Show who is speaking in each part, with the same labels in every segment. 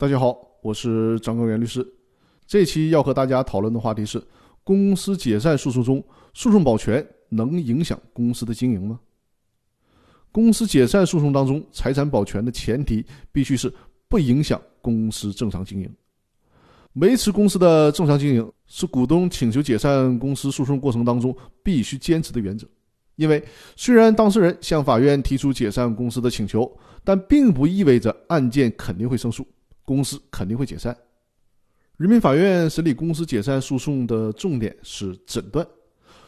Speaker 1: 大家好，我是张高原律师。这期要和大家讨论的话题是：公司解散诉讼中，诉讼保全能影响公司的经营吗？公司解散诉讼当中，财产保全的前提必须是不影响公司正常经营。维持公司的正常经营是股东请求解散公司诉讼过程当中必须坚持的原则。因为虽然当事人向法院提出解散公司的请求，但并不意味着案件肯定会胜诉，公司肯定会解散。人民法院审理公司解散诉讼的重点是诊断，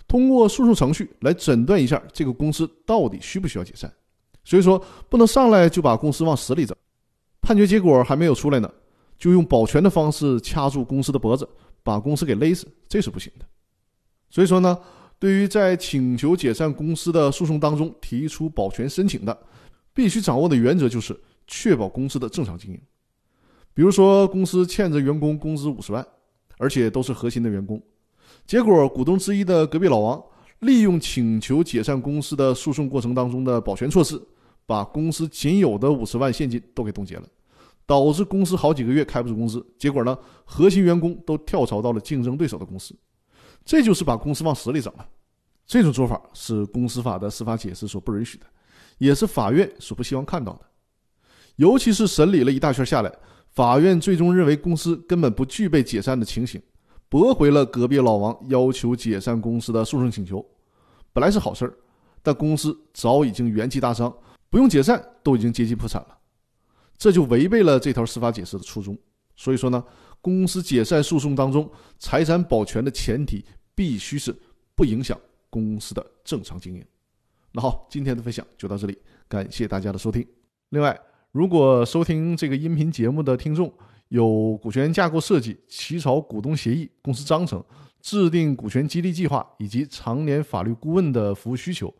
Speaker 1: 通过诉讼程序来诊断一下这个公司到底需不需要解散。所以说，不能上来就把公司往死里整，判决结果还没有出来呢。就用保全的方式掐住公司的脖子，把公司给勒死，这是不行的。所以说呢，对于在请求解散公司的诉讼当中提出保全申请的，必须掌握的原则就是确保公司的正常经营。比如说，公司欠着员工工资五十万，而且都是核心的员工，结果股东之一的隔壁老王利用请求解散公司的诉讼过程当中的保全措施，把公司仅有的五十万现金都给冻结了。导致公司好几个月开不出工资，结果呢，核心员工都跳槽到了竞争对手的公司，这就是把公司往死里整了。这种做法是公司法的司法解释所不允许的，也是法院所不希望看到的。尤其是审理了一大圈下来，法院最终认为公司根本不具备解散的情形，驳回了隔壁老王要求解散公司的诉讼请求。本来是好事儿，但公司早已经元气大伤，不用解散都已经接近破产了。这就违背了这条司法解释的初衷。所以说呢，公司解散诉讼当中，财产保全的前提必须是不影响公司的正常经营。那好，今天的分享就到这里，感谢大家的收听。另外，如果收听这个音频节目的听众有股权架构设计、起草股东协议、公司章程、制定股权激励计划以及常年法律顾问的服务需求，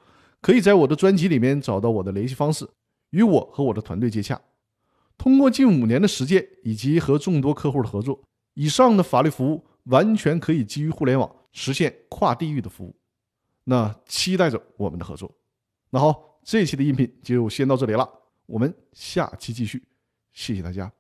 Speaker 1: 可以在我的专辑里面找到我的联系方式，与我和我的团队接洽。通过近五年的实践以及和众多客户的合作，以上的法律服务完全可以基于互联网实现跨地域的服务。那期待着我们的合作。那好，这期的音频就先到这里了，我们下期继续，谢谢大家。